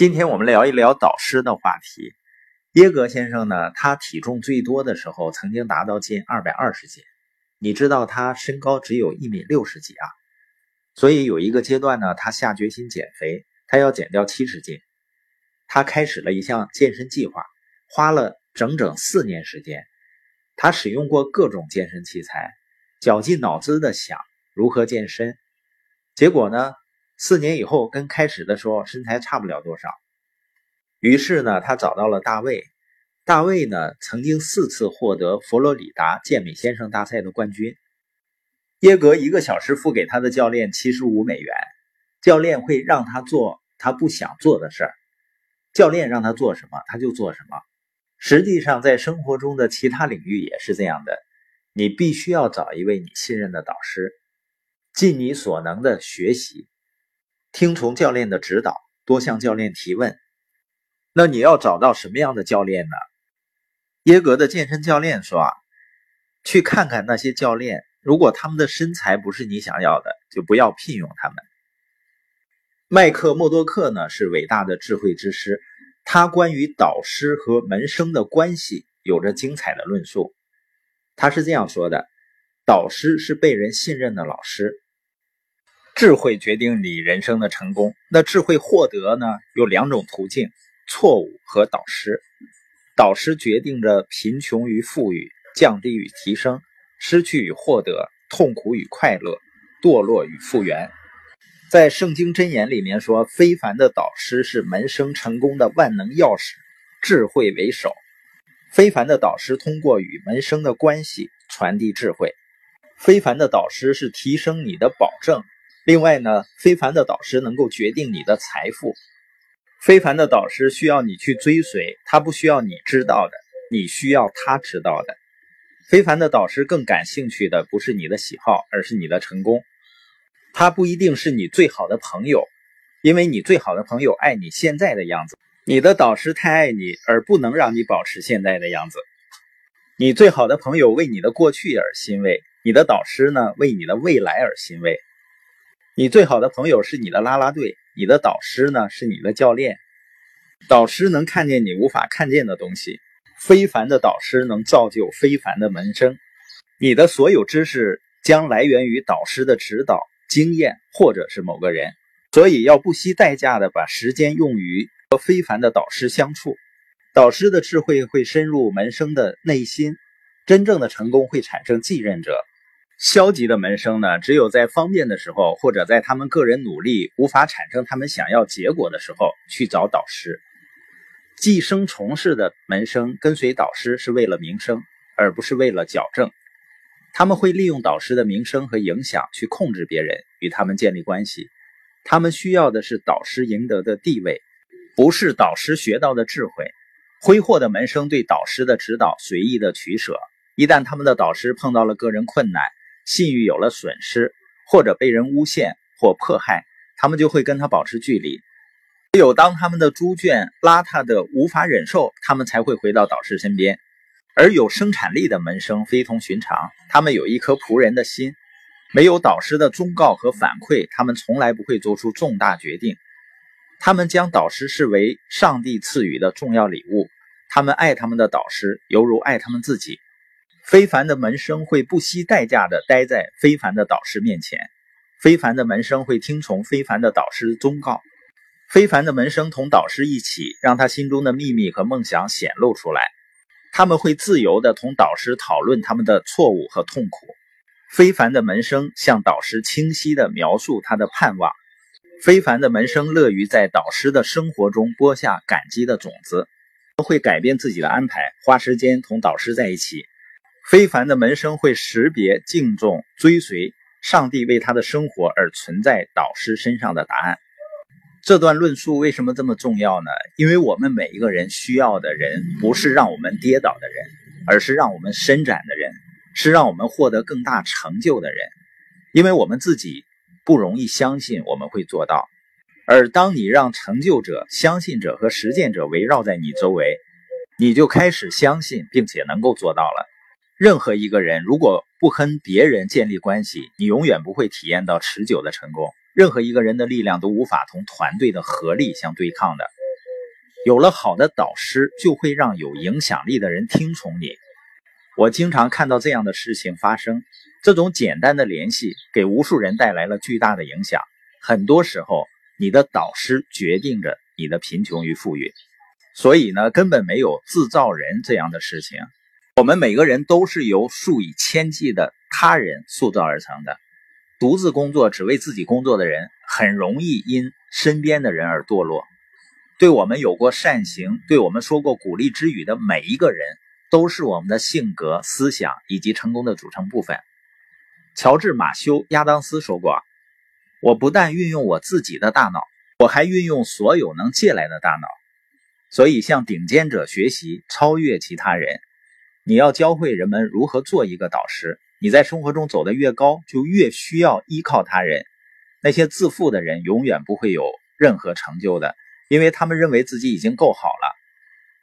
今天我们聊一聊导师的话题。耶格先生呢，他体重最多的时候曾经达到近二百二十斤。你知道他身高只有一米六十几啊，所以有一个阶段呢，他下决心减肥，他要减掉七十斤。他开始了一项健身计划，花了整整四年时间。他使用过各种健身器材，绞尽脑汁的想如何健身。结果呢？四年以后，跟开始的时候身材差不了多少。于是呢，他找到了大卫。大卫呢，曾经四次获得佛罗里达健美先生大赛的冠军。耶格一个小时付给他的教练七十五美元，教练会让他做他不想做的事儿。教练让他做什么，他就做什么。实际上，在生活中的其他领域也是这样的。你必须要找一位你信任的导师，尽你所能的学习。听从教练的指导，多向教练提问。那你要找到什么样的教练呢？耶格的健身教练说啊，去看看那些教练，如果他们的身材不是你想要的，就不要聘用他们。麦克默多克呢是伟大的智慧之师，他关于导师和门生的关系有着精彩的论述。他是这样说的：导师是被人信任的老师。智慧决定你人生的成功。那智慧获得呢？有两种途径：错误和导师。导师决定着贫穷与富裕、降低与提升、失去与获得、痛苦与快乐、堕落与复原。在圣经箴言里面说，非凡的导师是门生成功的万能钥匙，智慧为首。非凡的导师通过与门生的关系传递智慧。非凡的导师是提升你的保证。另外呢，非凡的导师能够决定你的财富。非凡的导师需要你去追随，他不需要你知道的，你需要他知道的。非凡的导师更感兴趣的不是你的喜好，而是你的成功。他不一定是你最好的朋友，因为你最好的朋友爱你现在的样子。你的导师太爱你，而不能让你保持现在的样子。你最好的朋友为你的过去而欣慰，你的导师呢，为你的未来而欣慰。你最好的朋友是你的啦啦队，你的导师呢是你的教练。导师能看见你无法看见的东西，非凡的导师能造就非凡的门生。你的所有知识将来源于导师的指导、经验，或者是某个人。所以要不惜代价的把时间用于和非凡的导师相处。导师的智慧会深入门生的内心，真正的成功会产生继任者。消极的门生呢，只有在方便的时候，或者在他们个人努力无法产生他们想要结果的时候，去找导师。寄生虫式的门生跟随导师是为了名声，而不是为了矫正。他们会利用导师的名声和影响去控制别人，与他们建立关系。他们需要的是导师赢得的地位，不是导师学到的智慧。挥霍的门生对导师的指导随意的取舍，一旦他们的导师碰到了个人困难。信誉有了损失，或者被人诬陷或迫害，他们就会跟他保持距离。只有当他们的猪圈邋遢的无法忍受，他们才会回到导师身边。而有生产力的门生非同寻常，他们有一颗仆人的心。没有导师的忠告和反馈，他们从来不会做出重大决定。他们将导师视为上帝赐予的重要礼物。他们爱他们的导师，犹如爱他们自己。非凡的门生会不惜代价的待在非凡的导师面前，非凡的门生会听从非凡的导师忠告，非凡的门生同导师一起，让他心中的秘密和梦想显露出来。他们会自由的同导师讨论他们的错误和痛苦。非凡的门生向导师清晰的描述他的盼望。非凡的门生乐于在导师的生活中播下感激的种子，会改变自己的安排，花时间同导师在一起。非凡的门生会识别、敬重、追随上帝为他的生活而存在导师身上的答案。这段论述为什么这么重要呢？因为我们每一个人需要的人，不是让我们跌倒的人，而是让我们伸展的人，是让我们获得更大成就的人。因为我们自己不容易相信我们会做到，而当你让成就者、相信者和实践者围绕在你周围，你就开始相信，并且能够做到了。任何一个人如果不跟别人建立关系，你永远不会体验到持久的成功。任何一个人的力量都无法同团队的合力相对抗的。有了好的导师，就会让有影响力的人听从你。我经常看到这样的事情发生，这种简单的联系给无数人带来了巨大的影响。很多时候，你的导师决定着你的贫穷与富裕，所以呢，根本没有自造人这样的事情。我们每个人都是由数以千计的他人塑造而成的。独自工作只为自己工作的人，很容易因身边的人而堕落。对我们有过善行、对我们说过鼓励之语的每一个人，都是我们的性格、思想以及成功的组成部分。乔治·马修·亚当斯说过：“我不但运用我自己的大脑，我还运用所有能借来的大脑。所以，向顶尖者学习，超越其他人。你要教会人们如何做一个导师。你在生活中走得越高，就越需要依靠他人。那些自负的人永远不会有任何成就的。”因为他们认为自己已经够好了。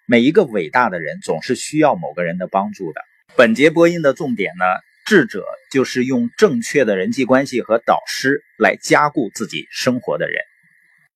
每一个伟大的人总是需要某个人的帮助的。本节播音的重点呢，智者就是用正确的人际关系和导师来加固自己生活的人。